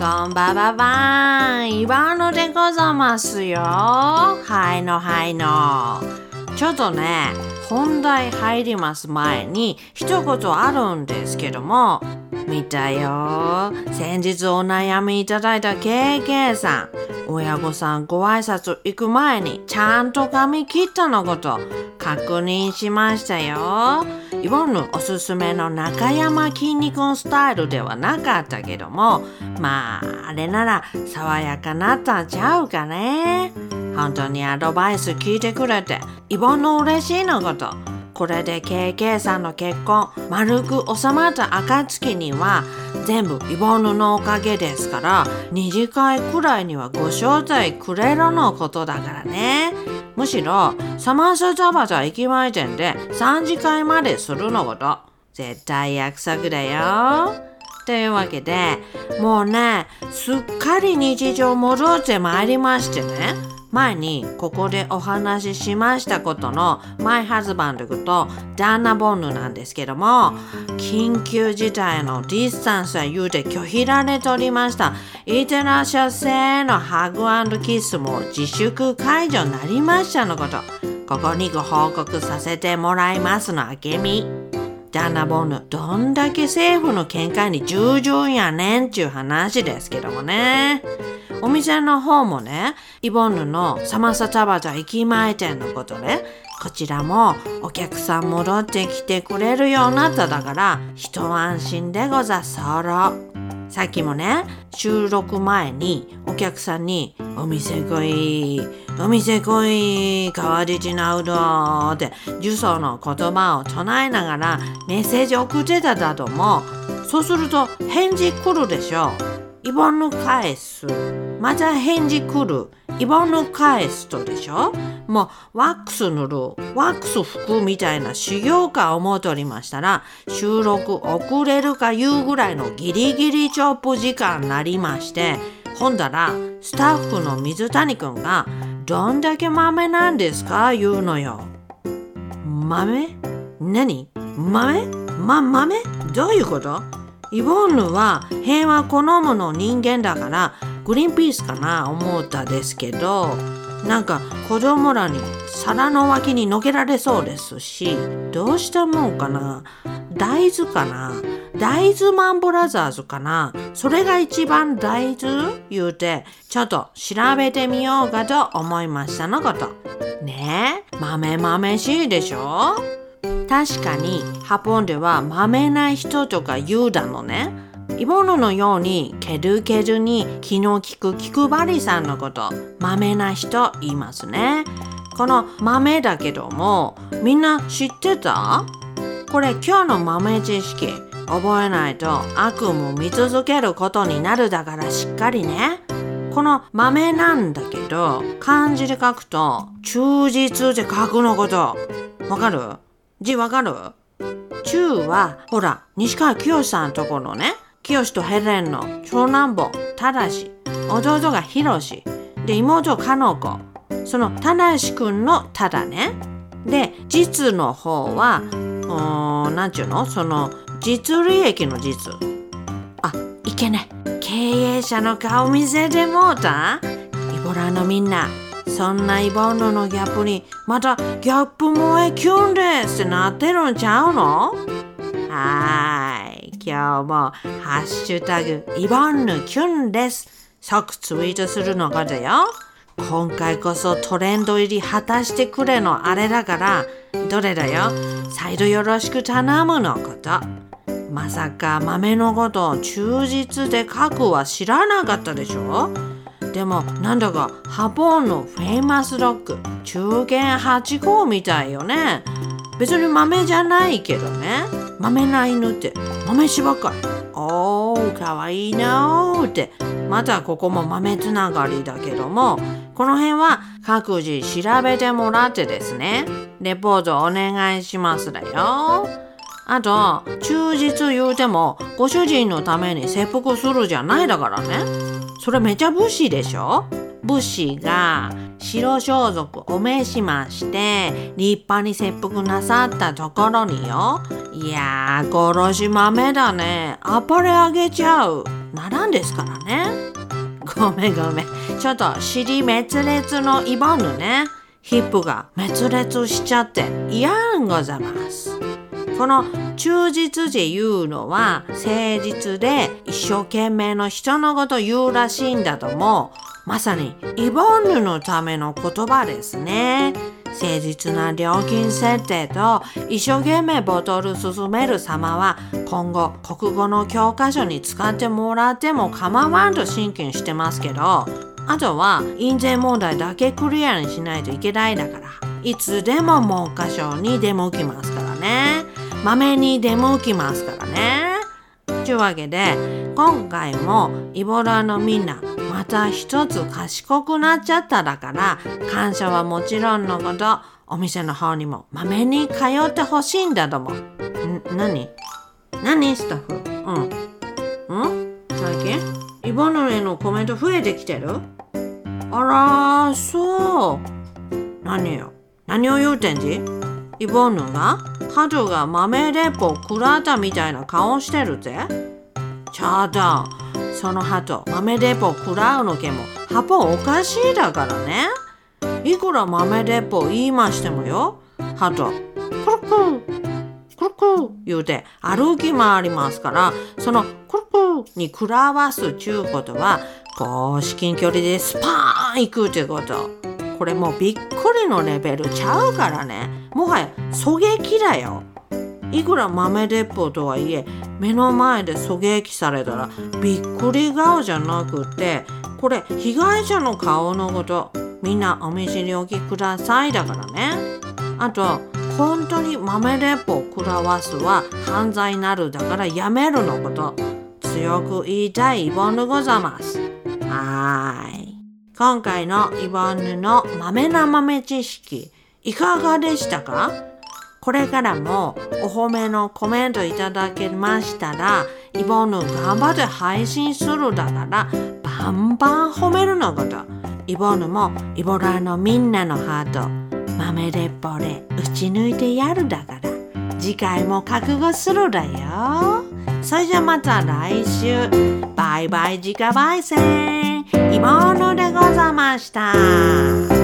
こんばばばん、岩野でござますよ。はいのはいの。ちょっとね、本題入ります前に一言あるんですけども、見たよ。先日お悩みいただいた KK さん。親御さんご挨拶行く前にちゃんと髪切ったのこと確認しましたよ。イボンヌおすすめの中山きんに君スタイルではなかったけども、まあ、あれなら爽やかなったんちゃうかね。本当にアドバイス聞いてくれて、イボンヌ嬉しいのこと。これで KK さんの結婚。丸く収まった暁には全部イボヌのおかげですから2次会くらいにはご招待くれるのことだからね。むしろサマンサザバザ駅前店で3次会までするのこと絶対約束だよ。というわけでもうねすっかり日常戻ってまいりましてね。前にここでお話ししましたことのマイハズバンドとダンナボンヌなんですけども緊急事態のディスタンスは言うて拒否られておりました。イテラ社製のハグキスも自粛解除になりましたのことここにご報告させてもらいますのあけみダンナボンヌどんだけ政府の見解に従順やねんちゅう話ですけどもねお店の方もね、イボンヌのサマサタバザ駅前店のことね、こちらもお客さん戻ってきてくれるようになっただから、一安心でござそろ。さっきもね、収録前にお客さんに、お店来い、お店来い、川口なうどって、呪詛の言葉を唱えながらメッセージ送ってただとも、そうすると返事来るでしょ。イボンの返す。また返事来る。イボンヌ返すとでしょ？もうワックス塗る。ワックス拭くみたいな修行か思うとりましたら収録遅れるかいうぐらいのギリギリチョップ時間になりましてほんだらスタッフの水谷くんがどんだけ豆なんですか？言うのよ。豆？何？豆？ま、豆？どういうこと？イボンヌは平和好むの人間だからグリーンピースかな思ったですけどなんか子供らに皿の脇にのけられそうですしどうしたもんかな？大豆かな？大豆マンブラザーズかな？それが一番大豆？言うてちょっと調べてみようかと思いましたのこと。ね？え豆豆しいでしょ？確かにハポンではまめな人とか言うだのね。イボノのようにケルケルに気の利く気配りさんのことまめな人言いますね。この豆だけどもみんな知ってた？これ今日の豆知識覚えないと悪夢を見続けることになるだからしっかりね。この豆なんだけど漢字で書くと忠実で書くのこと。わかる？字わかる？中は、ほら、西川きよしさんところね、きよしとヘレンの長男坊、ただし、弟がひろし、で、妹かの子、そのただしくんのただね。で、実の方は、おなんちゅうの？その、実利益の実。あ、いけね。経営者の顔見せてもうた？イボラのみんな、そんなイボンヌのギャップにまたギャップ萌えキュンですってなってるんちゃうの？はーい。今日もハッシュタグイボンヌキュンです。即ツイートするのがだよ。今回こそトレンド入り果たしてくれのあれだから、どれだよ？再度よろしく頼むのこと。まさか豆のことを忠実で書くは知らなかったでしょ？でもなんだかハポンのフェイマスドッグ中堅8号みたいよね別に豆じゃないけどね豆な犬って豆しばかりおーかわいいなーって。またここも豆つながりだけどもこの辺は各自調べてもらってですね。レポートお願いしますだよ。あと忠実言うてもご主人のために切腹するじゃないだからね。それめちゃ武士でしょ？武士が白装束お召しまして立派に切腹なさったところによいやー殺し豆だねあっぱれあげちゃうならんですからねごめんごめん。ちょっと尻滅裂のイボヌね。ヒップが滅裂しちゃって嫌んございます。この忠実っていうのは誠実で一生懸命の人のこと言うらしいんだともまさにイボンヌのための言葉ですね。誠実な料金設定と一生懸命ボトル進める様は今後国語の教科書に使ってもらっても構わんと真剣してますけどあとは印税問題だけクリアにしないといけないだからいつでも文科省に出向きますからねまめに出向きますからね。というわけで今回もイボラのみんなまた一つ賢くなっちゃっただから感謝はもちろんのことお店の方にもまめに通ってほしいんだと思う。ん何？何？スタッフ？うん。ん？最近？イボヌへのコメント増えてきてる？あらそう。何よ？何を言うてんじ？イボヌが角が豆レポ食らったみたいな顔してるぜ。ちょっとその鳩豆レポ食らうのけも葉っぱおかしいだからね。いくら豆レポ言いましてもよ。鳩クルクル。クルクル。言うて歩き回りますからそのクルクルに食らわすちゅうことはこう至近距離でスパーン行くってこと。これもうびっくりのレベルちゃうからね。もはや狙撃だよ。いくら豆鉄砲とはいえ目の前で狙撃されたらびっくり顔じゃなくてこれ被害者の顔のことみんなお見知りおきくださいだからね。あと本当に豆鉄砲を食らわすは犯罪になるだからやめるのこと。強く言いたいイボンヌございます。はい。今回のイボンヌの豆な豆知識いかがでしたか？これからもお褒めのコメントいただけましたら、イボヌ頑張って配信するだから、バンバン褒めるのこと。イボヌもイボラのみんなのハート、豆でっぽで打ち抜いてやるだから、次回も覚悟するだよ。それじゃまた来週、バイバイ自家焙煎、イボヌでござました。